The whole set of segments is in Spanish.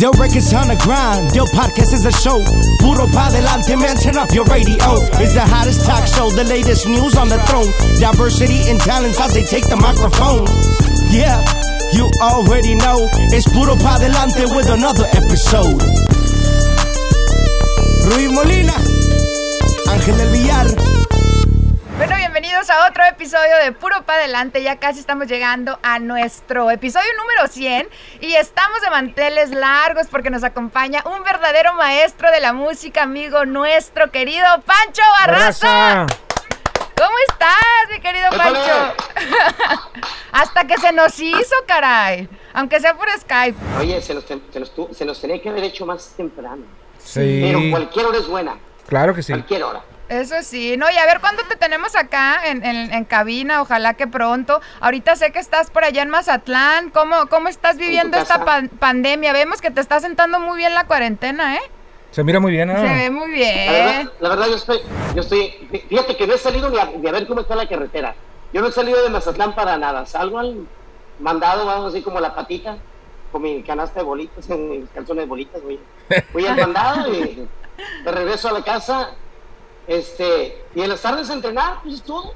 Del records on the grind, Del podcast is a show. Puro pa delante, man, turn up your radio. It's the hottest talk show, the latest news on the throne. Diversity and talents as they take the microphone. Yeah, you already know. It's Puro pa delante with another episode. Ruiz Molina, Ángel del Villar. Bueno, bienvenidos a otro episodio de Puro Pa' Adelante. Ya casi estamos llegando a nuestro episodio número 100 y estamos de manteles largos porque nos acompaña un verdadero maestro de la música, amigo nuestro, querido Pancho Barraza. ¿Cómo estás, mi querido Pancho? Hasta que se nos hizo, caray. Aunque sea por Skype. Oye, se los, se los se los tenía que haber hecho más temprano. Sí. Pero cualquier hora es buena. Claro que sí. Cualquier hora. Eso sí, no, y a ver cuándo te tenemos acá en, en- en cabina, ojalá que pronto. Ahorita sé que estás por allá en Mazatlán, ¿cómo, cómo estás viviendo esta pan- pandemia? Vemos que te está sentando muy bien la cuarentena, ¿eh? Se mira muy bien, ¿no? Se ve muy La verdad, bien. la verdad yo estoy, yo estoy, fí- fíjate que no he salido ni a, ni a ver cómo está la carretera. Yo no he salido de Mazatlán para nada. Salgo al mandado, vamos así como la patita, con mi canasta de bolitas, en mis calzones de bolitas, voy, voy al mandado y de regreso a la casa, este, y en las tardes entrenar, pues es todo.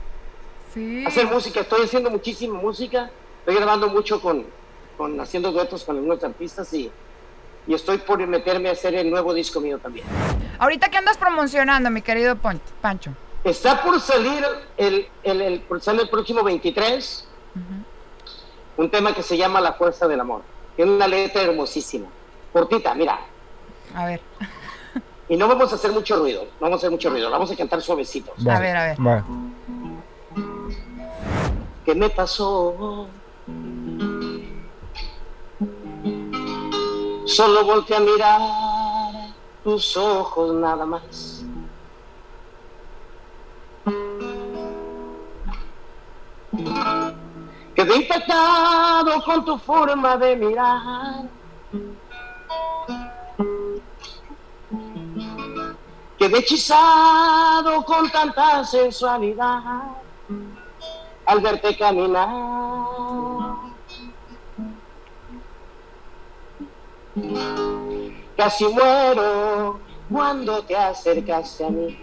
Sí. hacer música, estoy haciendo muchísima música, estoy grabando mucho con, con haciendo duetos con algunos artistas y, y estoy por meterme a hacer el nuevo disco mío también. Ahorita que andas promocionando, mi querido Pancho. Está por salir el, el, el- por salir el próximo 23 un tema que se llama La Fuerza del Amor. Tiene una letra hermosísima, cortita, mira. A ver, Y no vamos a hacer mucho ruido, no vamos a hacer mucho ruido, vamos a cantar suavecitos. Va, A ver, a ver. ¿Qué me pasó? Solo volteé a mirar tus ojos nada más. Quedé impactado con tu forma de mirar. Hechizado con tanta sensualidad al verte caminar. Casi muero cuando te acercaste a mí.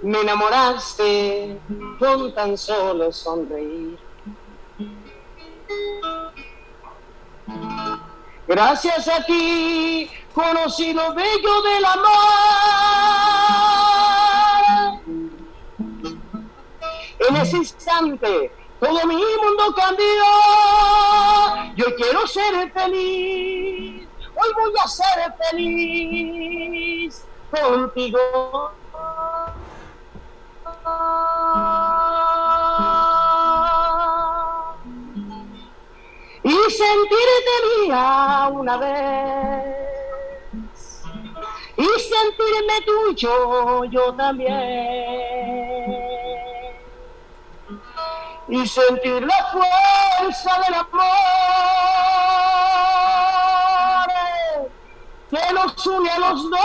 Me enamoraste con tan solo sonreír. Gracias a ti conocí lo bello del amor. En ese instante todo mi mundo cambió. Yo quiero ser feliz. Hoy voy a ser feliz contigo. Y sentirte mía una vez sentirme tuyo yo también y sentir la fuerza del amor que nos une a los dos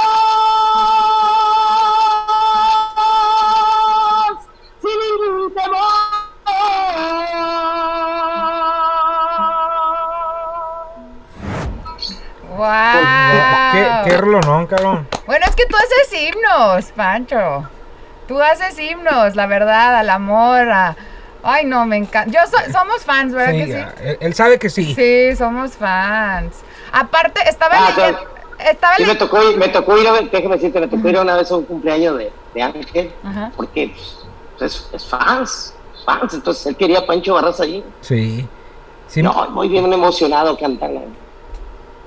sin ningún temor. ¡Wow! ¿Qué, qué rolonón, cabrón? Bueno, es que tú haces himnos, Pancho. Tú haces himnos, la verdad, al amor, a... Ay, no, me encanta. Yo so- somos fans, ¿verdad Sí, que sí? él, él sabe que sí. Sí, somos fans. Aparte, estaba Ah, leyendo... Estaba Sí, me tocó, ir- me tocó ir a ver, déjame decirte, me tocó ir una vez a un cumpleaños de, de Ángel, Ajá. porque pues, es, es fans, fans, entonces él quería a Pancho Barras allí. Sí. Sí, No, muy bien emocionado cantar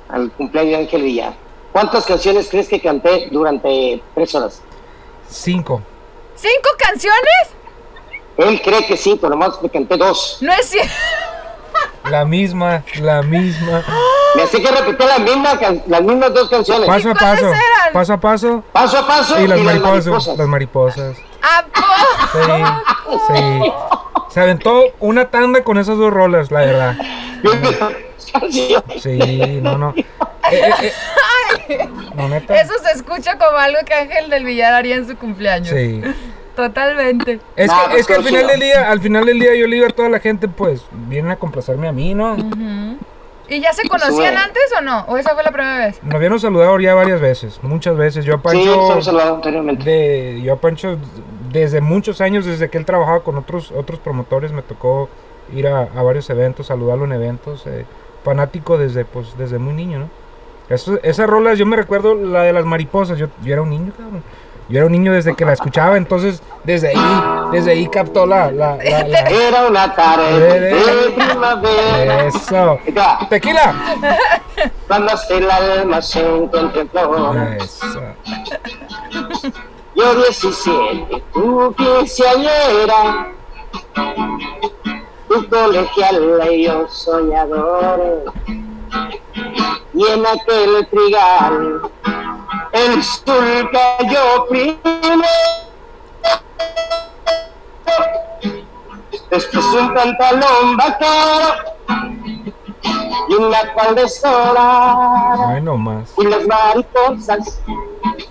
al cumpleaños de Ángel Villar. ¿Cuántas canciones crees que canté durante tres horas? Cinco. ¿Cinco canciones? Él cree que cinco, nomás me canté dos. No es cierto. La misma, la misma. Me hace que repetir la misma las mismas dos canciones. Paso a paso. eran? Paso a paso. Paso a paso Y las mariposas. Las mariposas. ¿A poco? Sí. Sí. Se aventó una tanda con esas dos rolas, la verdad. Sí, no, no. Eh, eh, eh. No, neta. Eso se escucha como algo que Ángel del Villar haría en su cumpleaños. Sí. Totalmente. Es que, es que al final del día, al final del día yo le digo a toda la gente, pues, vienen a complacerme a mí, ¿no? ¿Y ya se conocían antes o no? ¿O esa fue la primera vez? Nos habíamos saludado ya varias veces, muchas veces. Yo a Sí, nos Pancho, hemos hablado anteriormente. de, yo a Pancho desde muchos años, desde que él trabajaba con otros otros promotores, me tocó ir a, a varios eventos, saludarlo en eventos. eh, fanático desde pues desde muy niño, ¿no? Eso- esas rolas, yo me recuerdo la de las mariposas. Yo, yo era un niño, cabrón. Yo era un niño desde que la escuchaba, entonces desde ahí, desde ahí captó la, la, la- la- Era una tarde de primavera. Eso. Tequila. Cuando el alma se encuentra en flor. Eso. Yo 17, tú quinceañera, tu colegial y yo soñadores. Y en aquel trigal, el sol cayó primero. Esto es un pantalón vaquero y una falda de sola Ay, no más. y las mariposas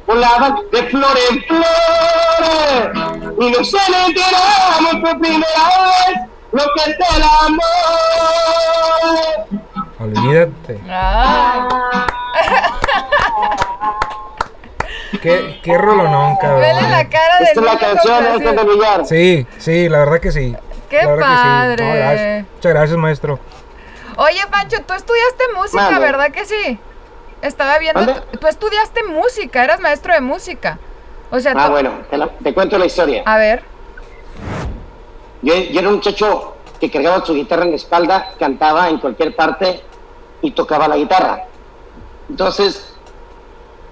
volaban de flor en flor y nos enteramos por primera vez lo que es el amor. Olvídate. Ay, Qué, qué rolonón, cabrón. vele la cara de Esta es la canción de Villar. Sí, sí, la verdad que sí. Qué La verdad que sí. padre. gracias. Muchas gracias, maestro. Oye, Pancho, tú estudiaste música. ¿verdad que sí? Estaba viendo, tú, estudiaste música, eras maestro de música. O sea, Ah, bueno, te, la- te cuento la historia. a ver, Yo, yo era un muchacho que cargaba su guitarra en la espalda, cantaba en cualquier parte y tocaba la guitarra. Entonces,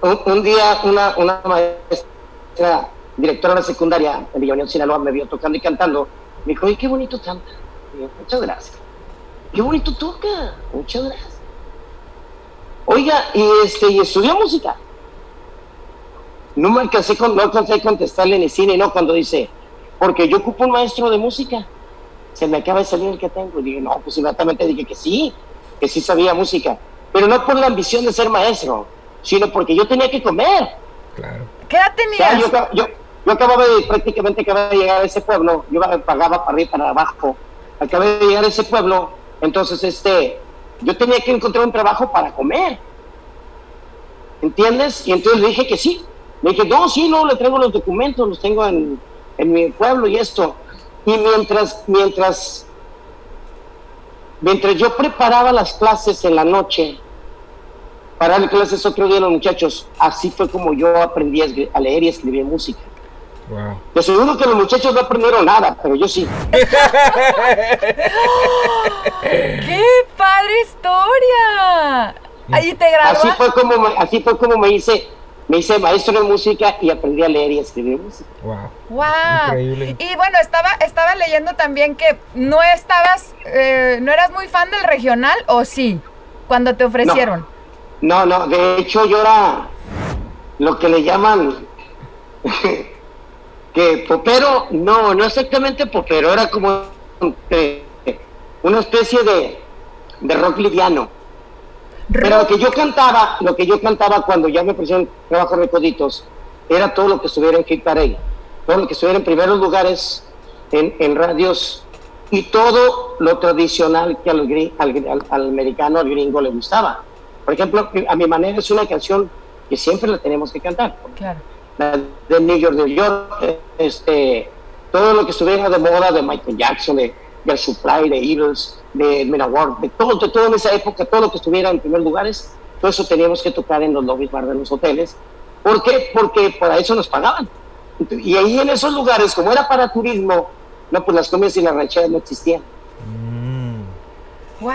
un, un día una, una maestra, directora de la secundaria en Villa Unión, Sinaloa, me vio tocando y cantando. Me dijo, oye, qué bonito canta. Y yo, muchas gracias. Qué bonito toca. Muchas gracias. Oiga, y, este, y estudió música. No me alcancé, con, no alcancé a contestarle ni sí ni no cuando dice, porque yo ocupo un maestro de música. Se me acaba de salir el que tengo. Y dije, no, pues inmediatamente dije que sí, que sí sabía música. Pero no por la ambición de ser maestro, sino porque yo tenía que comer. Claro. ¿qué edad O sea, tenías? yo, yo, yo acababa de, prácticamente acababa de llegar a ese pueblo, yo pagaba para arriba y para abajo. Acabé de llegar a ese pueblo, entonces este, yo tenía que encontrar un trabajo para comer. ¿Entiendes? Y entonces le dije que sí. Le dije, no, sí, no, le traigo los documentos, los tengo en, en mi pueblo y esto. Y mientras, mientras, mientras yo preparaba las clases en la noche, para dar clases otro día a los muchachos, así fue como yo aprendí a leer y escribir música. Wow. De seguro que los muchachos no aprendieron nada, pero yo sí. ¡Qué padre historia! Ahí te Así graduaste. fue como me, así fue como me hice, me hice maestro de música y aprendí a leer y escribir música. Wow. ¡Wow! Increíble. Y bueno, estaba, estaba leyendo también que no estabas, eh, no eras muy fan del regional, ¿o sí? Cuando te ofrecieron. No, no, de hecho yo era lo que le llaman que popero, no, no exactamente popero, era como una especie de, rock liviano. Pero lo que yo cantaba, lo que yo cantaba cuando ya me ofrecieron trabajo de coditos, era todo lo que estuviera en Hit Parade, todo lo que estuviera en primeros lugares, en, radios, y todo lo tradicional que al, al- al americano, al gringo le gustaba. Por ejemplo, a mi manera es una canción que siempre la tenemos que cantar. Claro. La de New York, New York, este, todo lo que estuviera de moda de Michael Jackson, de, de Supply, de Eagles, de de todo, de todo en esa época, todo lo que estuviera en primer lugares, todo eso teníamos que tocar en los lobbies bar de los hoteles. ¿Por qué? Porque para eso nos pagaban. Y ahí en esos lugares, como era para turismo, no, pues las comidas y las rancheras no existían. Mm.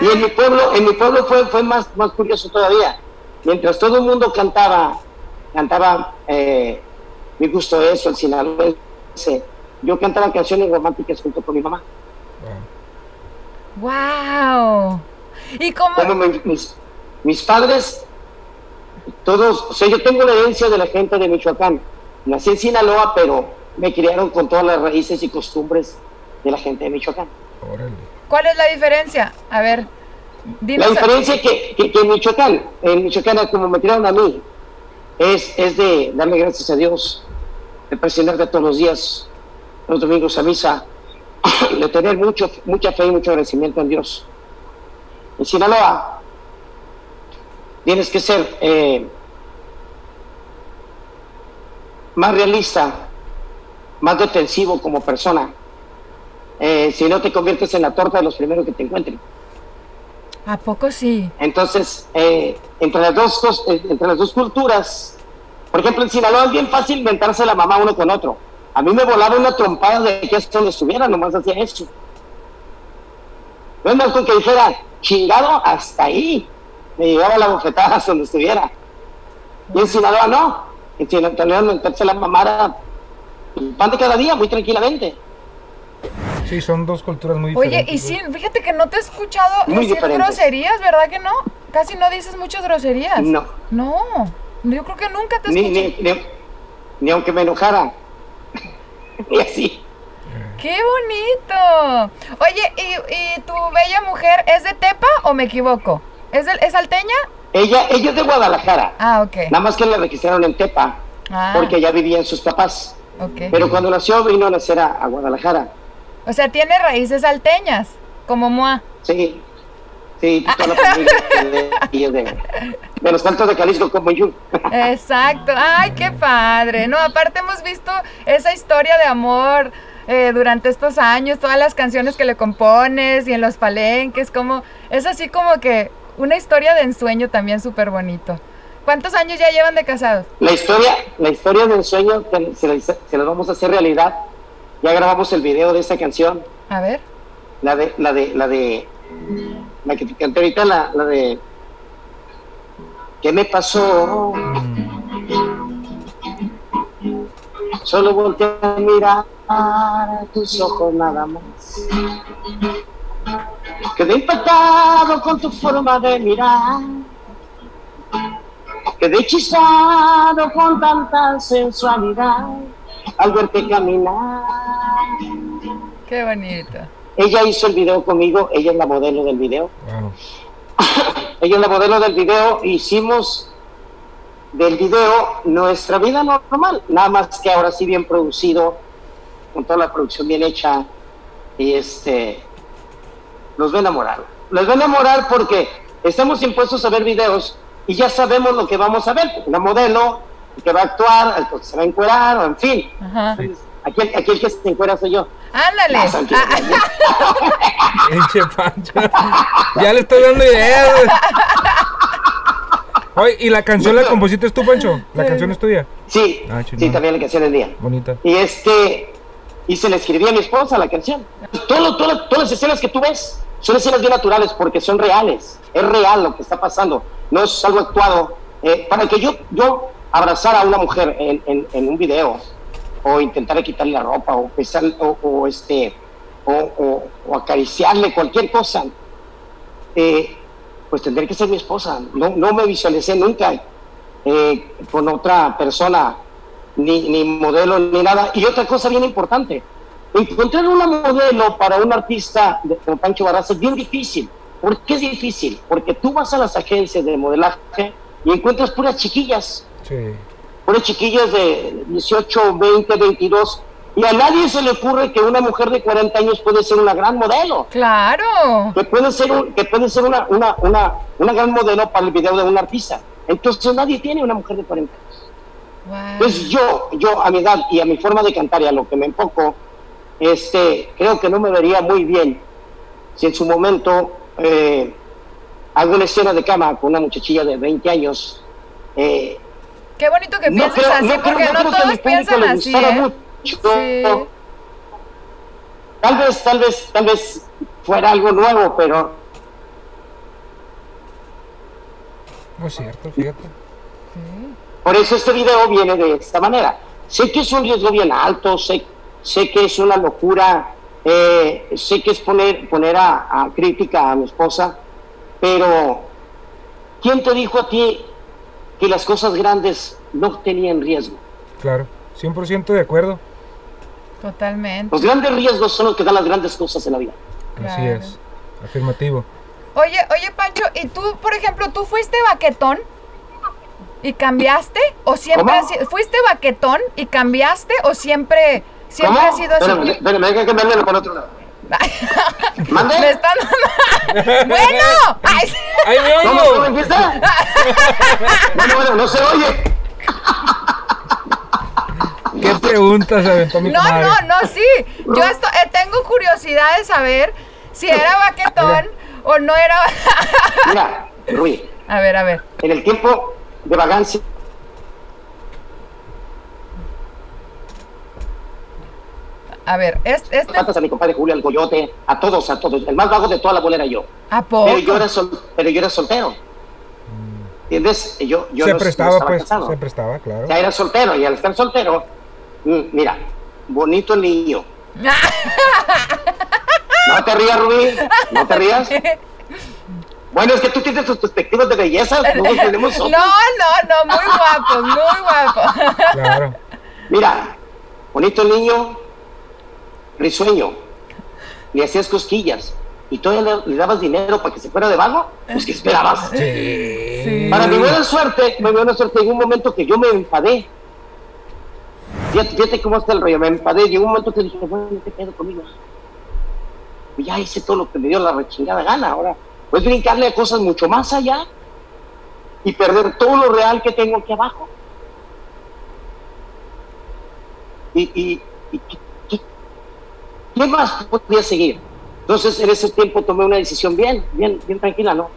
Y en mi pueblo, en mi pueblo fue, fue más, más curioso todavía. Mientras todo el mundo cantaba, cantaba eh, Mi gusto es el sinaloense, yo cantaba canciones románticas junto con mi mamá. Wow. ¿Y cómo? Como mi- mis, mis padres, todos, o sea, yo tengo la herencia de la gente de Michoacán. Nací en Sinaloa, pero me criaron con todas las raíces y costumbres de la gente de Michoacán. Órale. ¿Cuál es la diferencia? A ver, La dinos. diferencia que, que, que en Michoacán, en Michoacán, como me criaron a mí, es, es de darle gracias a Dios, de presionarte todos los días, los domingos a misa, de tener mucho, mucha fe y mucho agradecimiento en Dios. En Sinaloa, tienes que ser eh, más realista, más defensivo como persona. Eh, si no te conviertes en la torta de los primeros que te encuentren. ¿A poco sí? Entonces, eh, entre, las dos, eh, entre las dos culturas, por ejemplo, en Sinaloa es bien fácil inventarse la mamá uno con otro. A mí me volaba una trompada de que hasta donde estuviera, nomás hacía eso. No es más con que dijera, chingado, hasta ahí. Me llevaba la bofetada hasta donde estuviera. Y en Sinaloa no. En Sinaloa inventarse la mamá era el pan de cada día, muy tranquilamente. Sí, son dos culturas muy Oye, diferentes. y sí, fíjate que no te he escuchado Muy decir diferentes. groserías, ¿verdad que no? Casi no dices muchas groserías. No. No, yo creo que nunca te Ni, escuché. ni, ni, ni aunque me enojara. y así. ¡Qué bonito! Oye, ¿y, y tu bella mujer es de Tepa o me equivoco? ¿Es, del- ¿es salteña? Ella, ella es de Guadalajara. Ah, ok. Nada más que la registraron en Tepa, Ah, porque allá vivían sus papás. ok. Pero cuando nació vino a nacer a, a Guadalajara. O sea, tiene raíces salteñas, como Moa. Sí, sí, toda la familia de, de, de los cantos de Jalisco como yo. Exacto. Ay, qué padre. No, aparte hemos visto esa historia de amor eh, durante estos años, todas las canciones que le compones y en los palenques, como es así como que una historia de ensueño también súper bonito. ¿Cuántos años ya llevan de casados? La historia, la historia del sueño que se se la vamos a hacer realidad. Ya grabamos el video de esa canción, A ver. la de, la de, la de, la que te canté ahorita, la, la de ¿Qué me pasó? Solo volteé a mirar tus ojos nada más. Quedé impactado con tu forma de mirar. Quedé hechizado con tanta sensualidad al verte caminar. Qué bonito. Ella hizo el video conmigo, ella es la modelo del video. Wow. Ella es la modelo del video. Hicimos del video nuestra vida normal, nada más que ahora sí bien producido, con toda la producción bien hecha. Y este, los va a enamorar. Los va a enamorar porque estamos impuestos a ver videos y ya sabemos lo que vamos a ver. Una modelo que va a actuar, el que se va a encuerar, o en fin. Ajá. Aquí, el- aquí el que se encuera soy yo. Ándale. Ah, tranquilo. Pinche Pancho. ya le estoy dando ideas. Oye, ¿y la canción la compusiste tú, Pancho? ¿La canción es tuya? Sí, Ah, sí, también la canción del día. Bonita. Y este, y se le escribía a mi esposa la canción. Todo todo todas las escenas que tú ves son escenas bien naturales porque son reales. Es real lo que está pasando. No es algo actuado. Eh, para que yo, yo abrazara a una mujer en, un video o intentara quitarle la ropa o, besar, o, este, o, o- acariciarle cualquier cosa, eh, pues tendría que ser mi esposa. No, no me visualicé nunca eh, con otra persona, ni, ni modelo, ni nada. Y otra cosa bien importante, encontrar una modelo para un artista como Pancho Barraza es bien difícil. ¿Por qué es difícil? Porque tú vas a las agencias de modelaje y encuentras puras chiquillas, Sí. puras chiquillas de 18, 20, 22, y a nadie se le ocurre que una mujer de 40 años puede ser una gran modelo claro. que puede ser, un- que puede ser una, una, una, una gran modelo para el video de un artista. Entonces nadie tiene una mujer de 40 años. Wow. Entonces yo, yo a mi edad y a mi forma de cantar y a lo que me enfoco, este, creo que no me vería muy bien si en su momento eh, hago una escena de cama con una muchachilla de 20 años. eh, Qué bonito que no pienses creo, así, no creo- porque no no, todos piensan así, ¿eh? mucho. Sí. Tal vez, tal vez, tal vez fuera algo nuevo, pero No es cierto, fíjate. Por eso este video viene de esta manera. Sé que es un riesgo bien alto, sé, sé que es una locura, eh, sé que es poner, poner a, a crítica a mi esposa, pero ¿quién te dijo a ti que las cosas grandes no tenían riesgo? Claro. 100% de acuerdo. Totalmente. Los grandes riesgos son los que dan las grandes cosas en la vida. Así Claro. es. Afirmativo. Oye, oye, Pancho, ¿y tú, por ejemplo, tú fuiste baquetón y cambiaste? ¿O siempre ¿Cómo? has sido- fuiste baquetón y cambiaste? ¿O siempre, siempre ¿Cómo? has sido así? Espérame, espérame, hay que cambiarle por otro lado. ¿Mande? Me están bueno. Ay, sí. ¡Ay, mi ¿Cómo! ¿Cómo empieza? Bueno, bueno, no se oye. ¿Qué preguntas aventó mi No, comadre? no, no, sí. Yo esto, eh, tengo curiosidad de saber si era baquetón o no era. Mira, Rui, a ver, a ver. en el tiempo de vagancia, A ver, es- este. patas a mi compadre Julio, al Coyote, a todos, a todos. El más vago de toda la bola era yo. ¿A poco? Pero yo era, sol- pero yo era soltero. ¿Entiendes? Yo, yo se no- no prestaba, estaba pues, casado. se prestaba, claro. Sea, era soltero y al estar soltero, mm, mira, bonito el niño. No te rías, Rubí, no te rías. Bueno, es que tú tienes tus perspectivas de belleza, nosotros tenemos No, otras. no, no, muy guapos, muy guapos. Claro. Mira, bonito el niño, risueño, le hacías cosquillas y todavía le, le dabas dinero para que se fuera de vago, pues ¿qué esperabas? Sí. Para mi buena suerte, mi buena suerte, llegó un momento que yo me enfadé. Fíjate, fíjate cómo está el rollo, me enfadé. Llegó un momento que dije, bueno, ¿qué pedo conmigo? Ya hice todo lo que me dio la rechingada gana. Ahora, pues brincarle a cosas mucho más allá y perder todo lo real que tengo aquí abajo. Y, y, y ¿qué, más podía seguir? Entonces, en ese tiempo tomé una decisión bien, bien, bien tranquila, ¿no?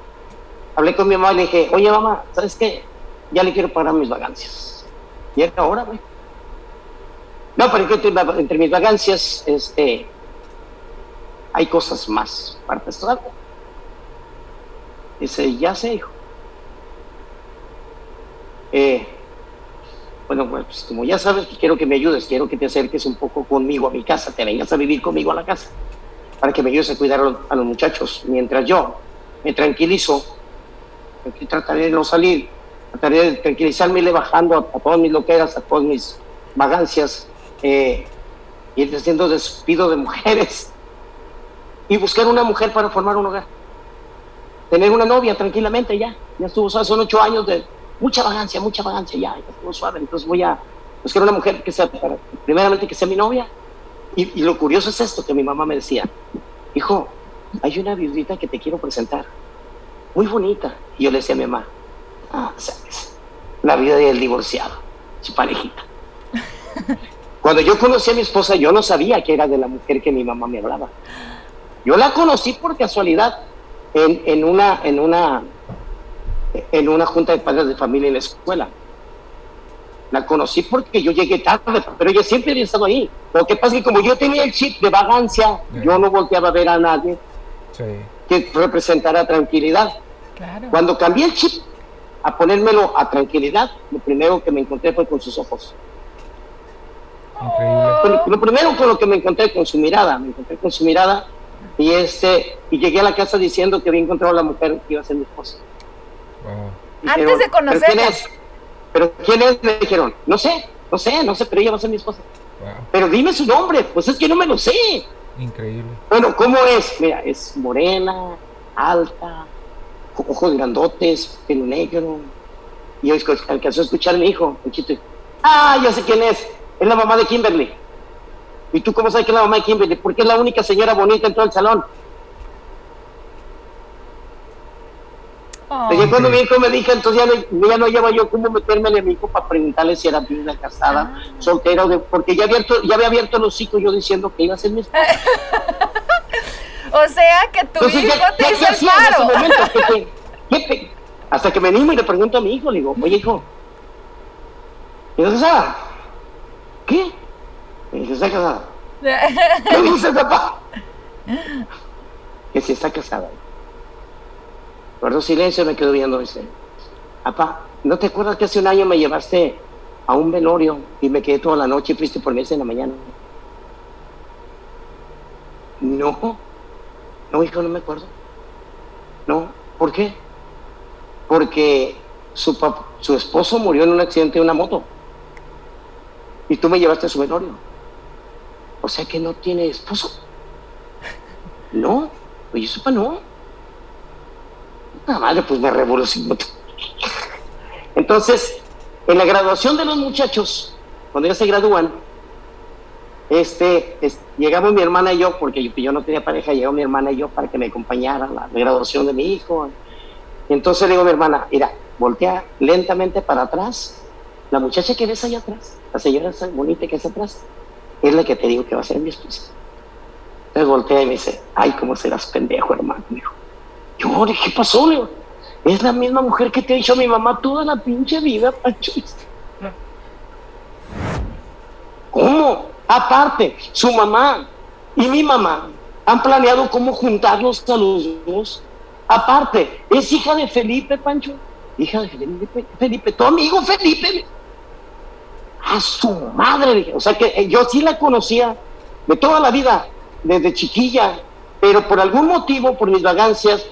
hablé con mi mamá y le dije, oye mamá, ¿sabes qué? Ya le quiero pagar mis vagancias. Y era ahora, güey. No, pero entre, mis vagancias, este, hay cosas más, partes todavía. Dice, ya sé, hijo. Eh, bueno, pues como ya sabes, pues, quiero que me ayudes, quiero que te acerques un poco conmigo a mi casa, te vengas a vivir conmigo a la casa, para que me ayudes a cuidar a los, muchachos, mientras yo me tranquilizo trataré de no salir, trataré de tranquilizarme, irle bajando a, a todas mis loqueras, a todas mis vagancias, eh, ir haciendo despido de mujeres y buscar una mujer para formar un hogar. Tener una novia tranquilamente ya, ya estuvo, ¿sabes? son ocho años de mucha vagancia, mucha vagancia ya, ya estuvo suave, entonces voy a buscar una mujer que sea, para- primeramente que sea mi novia. Y, y lo curioso es esto que mi mamá me decía, hijo, hay una viudita que te quiero presentar muy bonita. Y yo le decía a mi mamá, ah, sabes, la vida del divorciado, su parejita. Cuando yo conocí a mi esposa, yo no sabía que era de la mujer que mi mamá me hablaba. Yo la conocí por casualidad en, en una, en, una, en una junta de padres de familia en la escuela. La conocí porque yo llegué tarde, pero ella siempre había estado ahí. Lo que pasa es que como yo tenía el chip de vagancia, yo no volteaba a ver a nadie Sí. que representara tranquilidad. Claro. Cuando cambié el chip a ponérmelo a tranquilidad, lo primero que me encontré fue con sus ojos. Increíble. Lo primero con lo que me encontré con su mirada, me encontré con su mirada y este y llegué a la casa diciendo que había encontrado a la mujer que iba a ser mi esposa. Wow. Antes de conocerla. ¿Pero quién es? ¿Pero quién es? Me dijeron, no sé, no sé, no sé, pero ella va a ser mi esposa. Wow. Pero dime su nombre, pues es que no me lo sé. Increíble. Bueno, ¿cómo es? Mira, es morena, alta, ojos grandotes, pelo negro. Y yo alcanzó a escuchar a mi hijo, el chito. Ah, ya sé quién es. Es la mamá de Kimberly. ¿Y tú cómo sabes que es la mamá de Kimberly? Porque es la única señora bonita en todo el salón. Entonces, cuando mi hijo me dijo, entonces ya no, ya no lleva yo cómo metérmele a mi hijo para preguntarle si era viuda, casada, Ah. soltera, porque ya, abierto, ya había abierto el hocico yo diciendo que iba a ser mi esposa. O sea que tu Entonces, hijo ¿qué- te qué- hizo el hacía en ese paro. momento? ¿Qué te- qué te- Hasta que me animo y le pregunto a mi hijo, le digo, oye hijo, ¿estás casada? ¿Qué? Me dice, ¿está casada? ¿Qué dices, papá? Que si está casada. Guardó silencio y me quedo viendo dice, papá, ¿no te acuerdas que hace un año me llevaste a un velorio y me quedé toda la noche y fuiste por mí en la mañana? No, no, hijo, no me acuerdo. No, ¿por qué? Porque su, su esposo murió en un accidente de una moto y tú me llevaste a su velorio. O sea que no tiene esposo. No, pues yo sepa, no. Nada madre, pues me revolucionó. Entonces, en la graduación de los muchachos, cuando ya se gradúan, este, es- llegamos mi hermana y yo, porque yo, yo no tenía pareja, llegó mi hermana y yo para que me acompañara a la graduación de mi hijo. Entonces le digo a mi hermana, mira, voltea lentamente para atrás. La muchacha que ves allá atrás, la señora esa bonita que es atrás, es la que te digo que va a ser mi esposa. Entonces voltea y me dice, ay, cómo serás pendejo, hermano. Me dijo, yo, ¿qué pasó? Le digo, es la misma mujer que te ha dicho mi mamá toda la pinche vida, Pancho. ¿Cómo? Aparte, su mamá y mi mamá han planeado cómo juntarlos a los dos. Aparte, es hija de Felipe, Pancho. Hija de Felipe, Felipe, tu amigo Felipe. A su madre. O sea que eh, yo sí la conocía de toda la vida, desde chiquilla, pero por algún motivo, por mis vagancias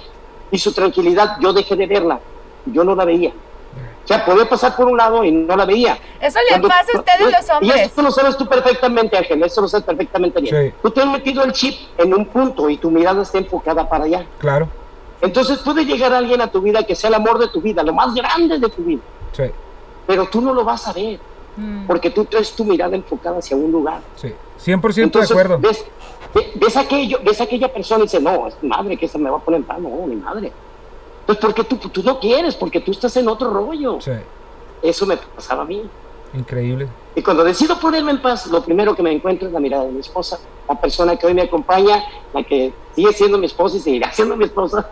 y su tranquilidad, yo dejé de verla. Yo no la veía. O sea, podía pasar por un lado y no la veía. Eso le pasa a ustedes los hombres. Y eso lo sabes tú perfectamente, Ángel, eso lo sabes perfectamente bien. Sí. Tú te has metido el chip en un punto y tu mirada está enfocada para allá. Claro. Entonces puede llegar alguien a tu vida que sea el amor de tu vida, lo más grande de tu vida, Sí, pero tú no lo vas a ver, Mm. porque tú traes tu mirada enfocada hacia un lugar. sí. 100% de Entonces, acuerdo. Ves, ve- ves, aquello, ves aquella persona y dices, no, madre que se me va a poner en paz, no, mi madre. Pues porque tú, tú no quieres, porque tú estás en otro rollo. Sí, Eso me pasaba a mí. increíble. Y cuando decido ponerme en paz, lo primero que me encuentro es la mirada de mi esposa, la persona que hoy me acompaña, la que sigue siendo mi esposa y seguirá siendo mi esposa,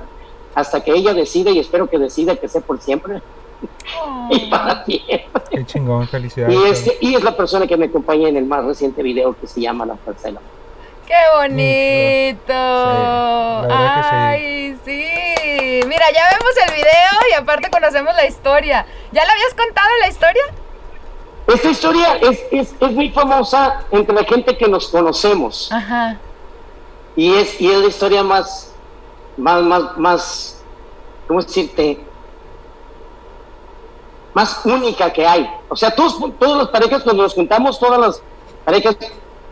hasta que ella decida y espero que decida que sea por siempre y para siempre. Qué chingón, felicidades. Y es, y es la persona que me acompaña en el más reciente video que se llama La Fuerza del Amor. ¡Qué bonito! Sí, la verdad que sí. Ay, sí. Mira, ya vemos el video y aparte conocemos la historia. ¿Ya le habías contado la historia? Esta historia es, es, es muy famosa entre la gente que nos conocemos Ajá. y es, y es la historia más, más, más, más, ¿cómo decirte? Más única que hay. O sea, todos, todas las parejas, cuando nos juntamos, todas las parejas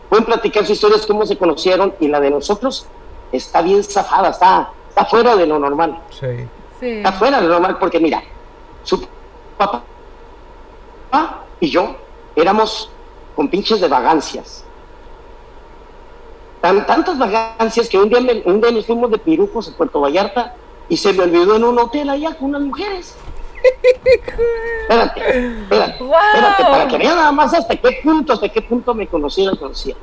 pueden platicar sus historias, cómo se conocieron y la de nosotros está bien zafada, está, está fuera de lo normal. Sí, Sí. Está fuera de lo normal porque mira, su papá y yo éramos con pinches de vagancias. Tan, tantas vagancias que un día, me- un día nos fuimos de pirucos a Puerto Vallarta y se me olvidó en un hotel allá con unas mujeres. Espérate, espérate, ¡Wow! espérate, para que vean nada más hasta qué punto, hasta qué punto me conocía y conocía.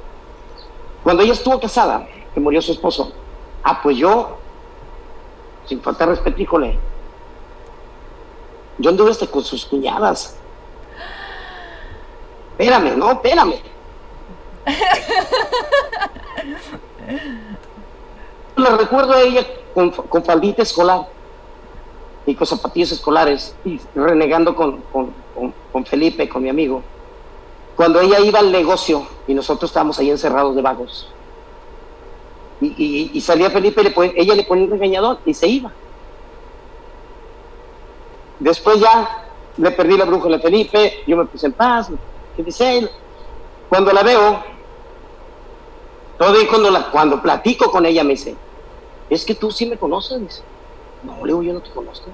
Cuando ella estuvo casada, que murió su esposo, ah, pues yo, sin faltar respeto, híjole, yo anduve hasta con sus cuñadas. Espérame, no, espérame. La recuerdo a ella con, con faldita escolar y con zapatillas escolares y renegando con, con, con- Felipe, con mi amigo. Cuando ella iba al negocio y nosotros estábamos ahí encerrados de vagos. Y, y- salía Felipe, le ella le ponía un regañador y se iba. Después ya le perdí la brújula a Felipe, yo me puse en paz, ¿qué dice él? Cuando la veo, todavía cuando, la, cuando platico con ella me dice, es que tú sí me conoces. No, Leo, yo no te conozco.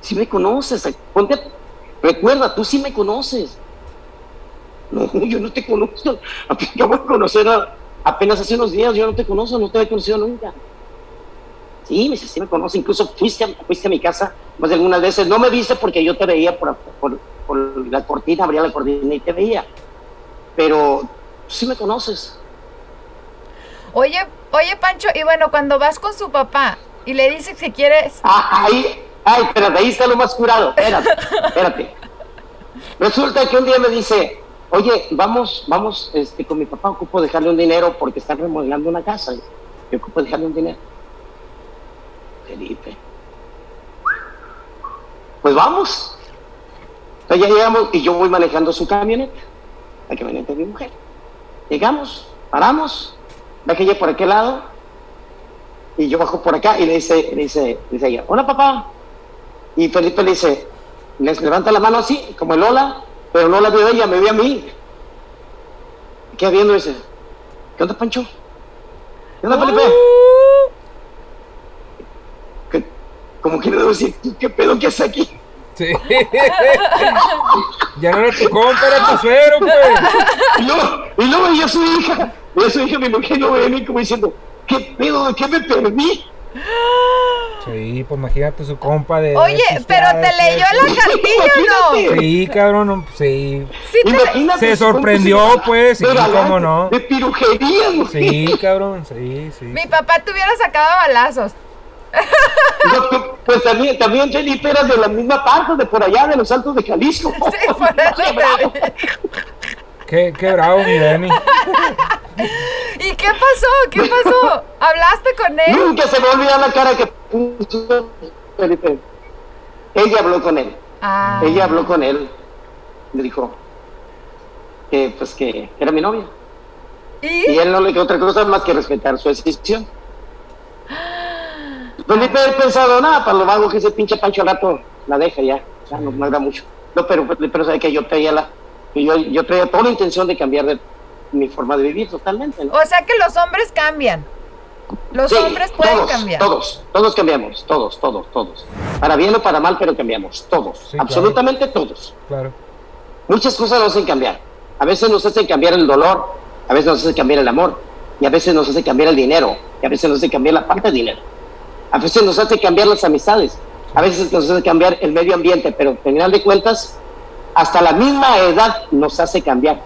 Sí me conoces, ponte, recuerda, tú sí me conoces. No, yo no te conozco. Acabo de conocer a- apenas hace unos días, yo no te conozco, no te he conocido nunca. Sí, me dice, sí me conoce. Incluso fuiste a, fuiste a mi casa más de algunas veces. No me viste porque yo te veía por, por, por la cortina, abría la cortina y te veía. Pero sí me conoces. Oye, oye, Pancho, y bueno, cuando vas con su papá y le dices que quieres. Ah, ahí, ay, espérate, ahí está lo más curado. Espérate, espérate. Resulta que un día me dice, oye, vamos, vamos, este, con mi papá ocupo dejarle un dinero porque están remodelando una casa. Yo ocupo dejarle un dinero. Felipe. Pues vamos. Entonces ya llegamos y yo voy manejando su camioneta, la camioneta de mi mujer. Llegamos, paramos, ve que por aquel lado, y yo bajo por acá y le dice, le dice, le dice ella, hola papá. Y Felipe le dice, les levanta la mano así, como el hola, pero no la vio ella, me vio a mí. ¿Qué viendo? Dice, ¿qué onda Pancho? ¿Qué onda Felipe? ¿Qué- como quiere decir, ¿qué pedo que hace aquí? sí. ya no era tu compa, era tu suero, pues. Y luego, y luego a su hija, veía a su hija, mi mujer, lo veía a mí como diciendo, ¿qué pedo? ¿De qué me perdí? Sí, pues imagínate su compa de. Oye, de pero te leyó la cartilla o no? Sí, cabrón, sí. Sí te- Se sorprendió, pues, sí, cómo no. De pirujería, güey. Sí, cabrón, sí, sí. Mi papá te hubiera sacado balazos. No, tú- pues también, también Felipe era de la misma parte, de por allá, de los Altos de Jalisco. Sí, por eso Qué bravo. te- Qué, qué bravo, mi Dani. ¿Y qué pasó? ¿Qué pasó? ¿Hablaste con él? Nunca se me va a olvidar la cara que puso Felipe. Ella habló con él. Ah. Ella habló con él. Le dijo que, pues, que era mi novia. Y ¿Y? él no le quedó otra cosa más que respetar su decisión. Felipe he pensado, nada, para lo vago que ese pinche Pancho rato la deja ya. Ya no, era mucho. No, pero, pero sabe que yo traía la, que yo, yo traía toda la intención de cambiar de mi forma de vivir totalmente, ¿no? O sea que los hombres cambian. Los Sí, hombres pueden todos, cambiar. Todos, todos cambiamos, todos, todos, todos. Para bien o para mal, pero cambiamos, todos, absolutamente todos. Claro. Muchas cosas nos hacen cambiar. A veces nos hacen cambiar el dolor, a veces nos hace cambiar el amor, y a veces nos hace cambiar el dinero, y a veces nos hace cambiar la parte de dinero. A veces nos hace cambiar las amistades, a veces nos hace cambiar el medio ambiente, pero al final de cuentas, hasta la misma edad nos hace cambiar.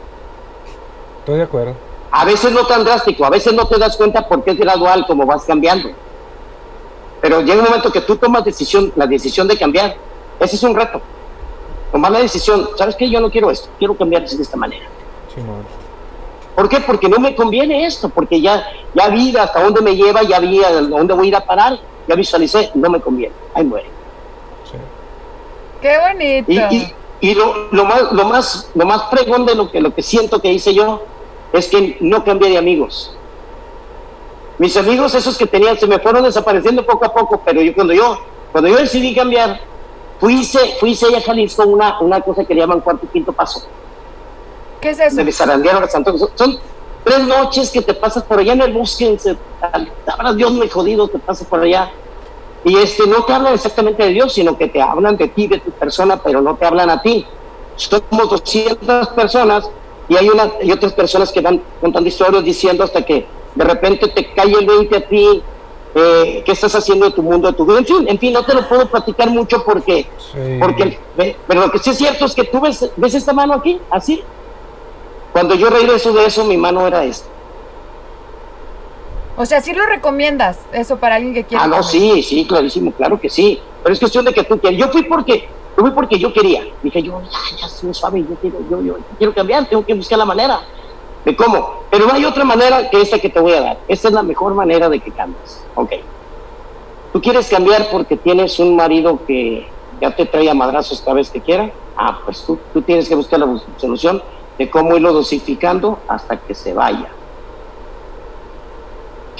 Estoy de acuerdo. A veces no tan drástico, a veces no te das cuenta porque es gradual como vas cambiando. Pero llega un momento que tú tomas decisión, la decisión de cambiar. Ese es un reto. Tomar la decisión, ¿sabes qué? Yo no quiero esto, quiero cambiar de esta manera. Sí, no. ¿Por qué? Porque no me conviene esto, porque ya, ya vi hasta dónde me lleva, ya vi a dónde voy a ir a parar, ya visualicé, no me conviene, ahí muere. Sí. Qué bonito. Y, y, y lo, lo más, lo, más, lo más pregón de lo que, lo que siento que hice yo es que no cambié de amigos. Mis amigos, esos que tenían, se me fueron desapareciendo poco a poco, pero yo cuando yo, cuando yo decidí cambiar, fuise, fuise a Jalisco una, una cosa que le llaman cuarto y quinto paso. ¿Qué es eso? de zarandearon a Santo son, son tres noches que te pasas por allá en el bosque, en se- Dios muy jodido, te pasas por allá. Y este, no te hablan exactamente de Dios, sino que te hablan de ti, de tu persona, pero no te hablan a ti. Somos 200 personas y hay, una, y otras personas que van contando historias diciendo hasta que de repente te cae el 20 a ti, eh, qué estás haciendo de tu mundo, de tu vida. En fin, en fin, no te lo puedo platicar mucho porque, Sí. porque ve- pero lo que sí es cierto es que tú ves, ves esta mano aquí, así. Cuando yo regreso de eso, mi mano era esta. O sea, sí lo recomiendas eso para alguien que quiere. Ah, no, sí, sí, clarísimo, claro que sí. Pero es cuestión de que tú quieras. Yo fui porque, yo fui porque yo quería. Dije yo, ya, ya, soy suave, yo quiero, yo, yo quiero cambiar, tengo que buscar la manera de cómo. Pero no hay otra manera que esta que te voy a dar. Esta es la mejor manera de que cambies. Ok. Tú quieres cambiar porque tienes un marido que ya te trae a madrazos cada vez que quiera. Ah, pues tú, tú tienes que buscar la solución de cómo irlo dosificando hasta que se vaya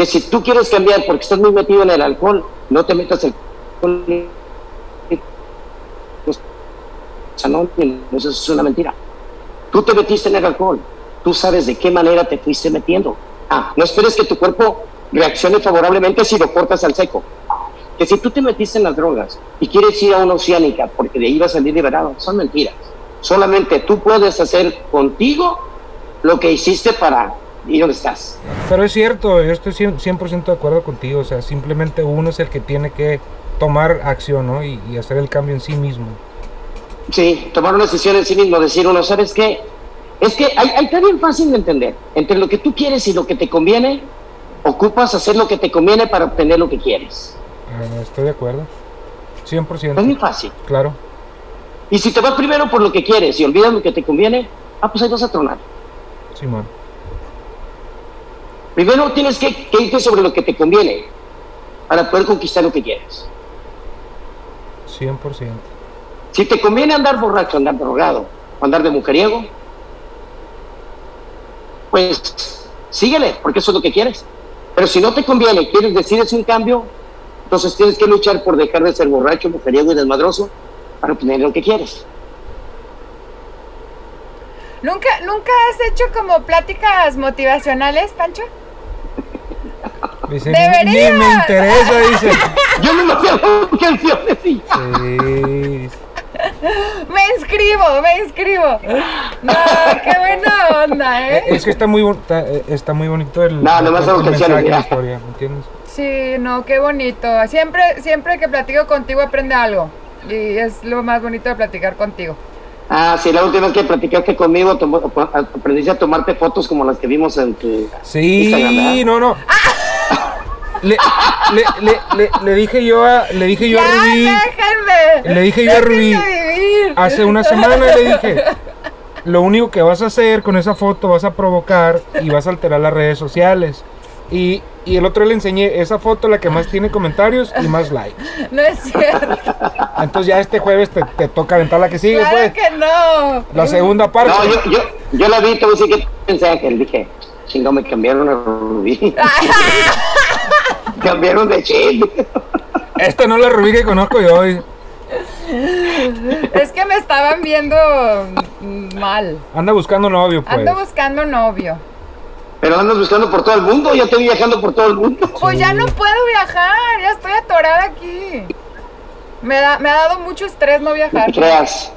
que si tú quieres cambiar porque estás muy metido en el alcohol, no te metas el sea, no, eso es una mentira. Tú te metiste en el alcohol, tú sabes de qué manera te fuiste metiendo. Ah, no esperes que tu cuerpo reaccione favorablemente si lo cortas al seco. Que si tú te metiste en las drogas y quieres ir a una oceánica porque de ahí vas a salir liberado, son mentiras. Solamente tú puedes hacer contigo lo que hiciste para ir donde estás. Pero es cierto, yo estoy 100%, 100% de acuerdo contigo. O sea, simplemente uno es el que tiene que tomar acción, ¿no? Y, y hacer el cambio en sí mismo. Sí, tomar una decisión en sí mismo, decir uno, ¿sabes qué? Es que hay, hay está bien fácil de entender. Entre lo que tú quieres y lo que te conviene, ocupas hacer lo que te conviene para obtener lo que quieres. Ah, estoy de acuerdo. Es muy 100%. fácil. Claro. Y si te vas primero por lo que quieres y olvidas lo que te conviene, ah, pues ahí vas a tronar. Simón. Primero tienes que, que irte sobre lo que te conviene para poder conquistar lo que quieres. 100%. Si te conviene andar borracho, andar drogado, o andar de mujeriego, pues síguele, porque eso es lo que quieres. Pero si no te conviene, quieres, decides un cambio, entonces tienes que luchar por dejar de ser borracho, mujeriego y desmadroso para obtener lo que quieres. ¿Nunca, ¿Nunca has hecho como pláticas motivacionales, Pancho? Dice. Ni me interesa, dice. Yo no me acuerdo canciones y Sí. Me inscribo, me inscribo. No, qué buena onda, Eh, ¿eh? Es que está muy, está, eh, está muy bonito el, No, nomás son canciones, la historia, ¿me entiendes? Sí, Sí, no, qué bonito. Siempre, siempre que platico contigo aprende algo. Y es lo más bonito de platicar contigo. Ah, sí, la última vez que platicaste conmigo tomo- aprendiste a tomarte fotos como las que vimos en tu Instagram. Sí, no, no. Le, le, le, le, le dije yo a, le dije yo a ¡Ya, Rubí, déjenme! le dije yo a Rubí, vivir. hace una semana le dije, lo único que vas a hacer con esa foto vas a provocar y vas a alterar las redes sociales. Y, y el otro le enseñé esa foto, la que más tiene comentarios y más likes. No es cierto. Entonces ya este jueves te, te toca aventar la que sigue, claro pues. que no. La segunda parte. No, yo, yo, yo la vi, te voy a decir que pensé Ángel, dije, chingo, me cambiaron a Rubí. cambiaron de chile. Esta no es la Rubí que conozco yo. y Es que me estaban viendo mal. Anda buscando novio, pues. Ando buscando novio. Pero andas buscando por todo el mundo, ya estoy viajando por todo el mundo. Pues ya no puedo viajar, ya estoy atorada aquí. Me, da, me ha dado mucho estrés no No viajar. te creas.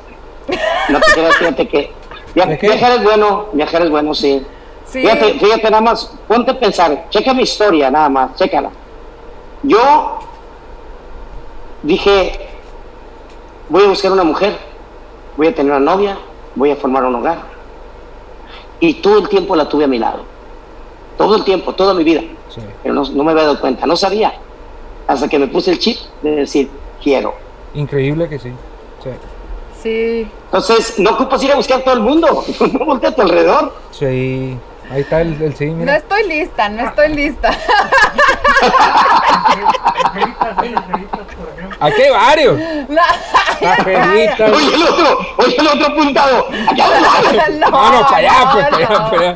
No te creas, fíjate que. viajar es bueno, viajar es bueno, sí. Sí. Fíjate, fíjate nada más, ponte a pensar, checa mi historia nada más, chécala. Yo dije, voy a buscar una mujer, voy a tener una novia, voy a formar un hogar. Y todo el tiempo la tuve a mi lado. Todo el tiempo, toda mi vida. Sí. Pero no, no me había dado cuenta, no sabía. Hasta que me puse el chip de decir, quiero. Increíble que sí. Sí. Sí. Entonces, no ocupas ir a buscar a todo el mundo, no voltea a tu alrededor. Sí. Ahí está el, el sí, No estoy lista, no estoy lista. Aquí hay varios. Oye el otro, oye el otro apuntado. Allá va. no, No, no, para allá, pues, no, para allá, no. para allá.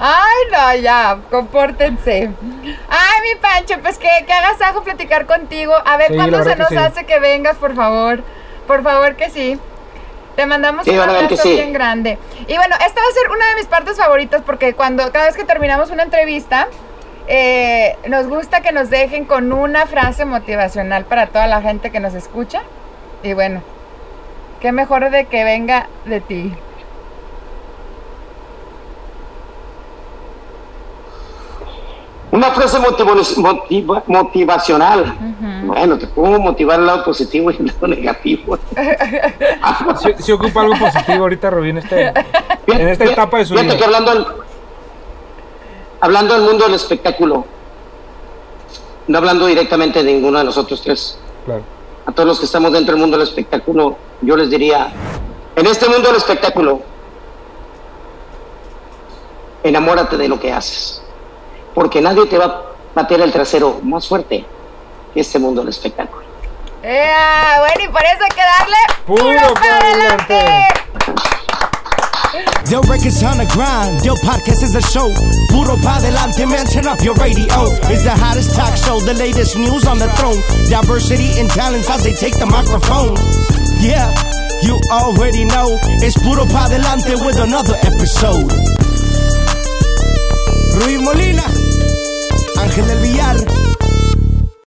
Ay, no, ya, compórtense. Ay, mi Pancho, pues que, que hagas algo platicar contigo. A ver Sí, cuándo se nos que sí. hace que vengas, por favor. Por favor que sí. Te mandamos Sí, un abrazo sí. bien grande. Y bueno, esta va a ser una de mis partes favoritas porque cuando cada vez que terminamos una entrevista, eh, nos gusta que nos dejen con una frase motivacional para toda la gente que nos escucha. Y bueno, qué mejor de que venga de ti. Una frase motiva- motivacional. Bueno, te puedo motivar el lado positivo y el lado negativo. Sí, sí ocupa algo positivo ahorita, Rubí, en, este, en esta etapa de su fíjate que vida. hablando, en- hablando del mundo del espectáculo, no hablando directamente de ninguno de nosotros tres, Claro. a todos los que estamos dentro del mundo del espectáculo, yo les diría, en este mundo del espectáculo, enamórate de lo que haces, porque nadie te va a bater el trasero más fuerte este mundo del espectáculo. ¡Ea! Bueno, y por eso hay que darle Puro para adelante. Yo records on the grind, yo podcast is a show. Puro pa delante, man, turn up your radio. It's the hottest talk show, the latest news on the throne. Diversity and talents as they take the microphone. Yeah, you already know. It's Puro pa delante with another episode. Ruiz Molina, Ángel del Villar,